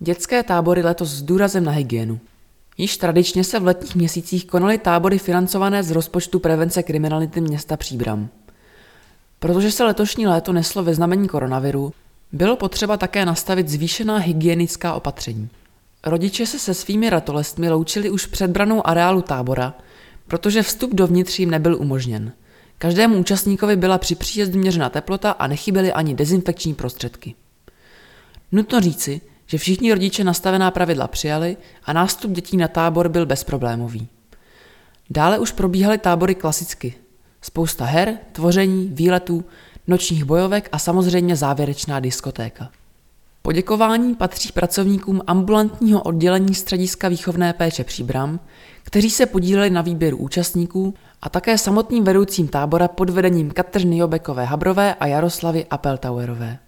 Dětské tábory letos s důrazem na hygienu. Již tradičně se v letních měsících konaly tábory financované z rozpočtu prevence kriminality města Příbram. Protože se letošní léto neslo ve znamení koronaviru, bylo potřeba také nastavit zvýšená hygienická opatření. Rodiče se se svými ratolestmi loučili už před branou areálu tábora, protože vstup dovnitř jim nebyl umožněn. Každému účastníkovi byla při příjezdu měřena teplota a nechyběly ani dezinfekční prostředky. Nutno říci, že všichni rodiče nastavená pravidla přijali a nástup dětí na tábor byl bezproblémový. Dále už probíhaly tábory klasicky. Spousta her, tvoření, výletů, nočních bojovek a samozřejmě závěrečná diskotéka. Poděkování patří pracovníkům ambulantního oddělení střediska výchovné péče Příbram, kteří se podíleli na výběru účastníků a také samotným vedoucím tábora pod vedením Kateřiny Jobekové Habrové a Jaroslavy Appeltauerové.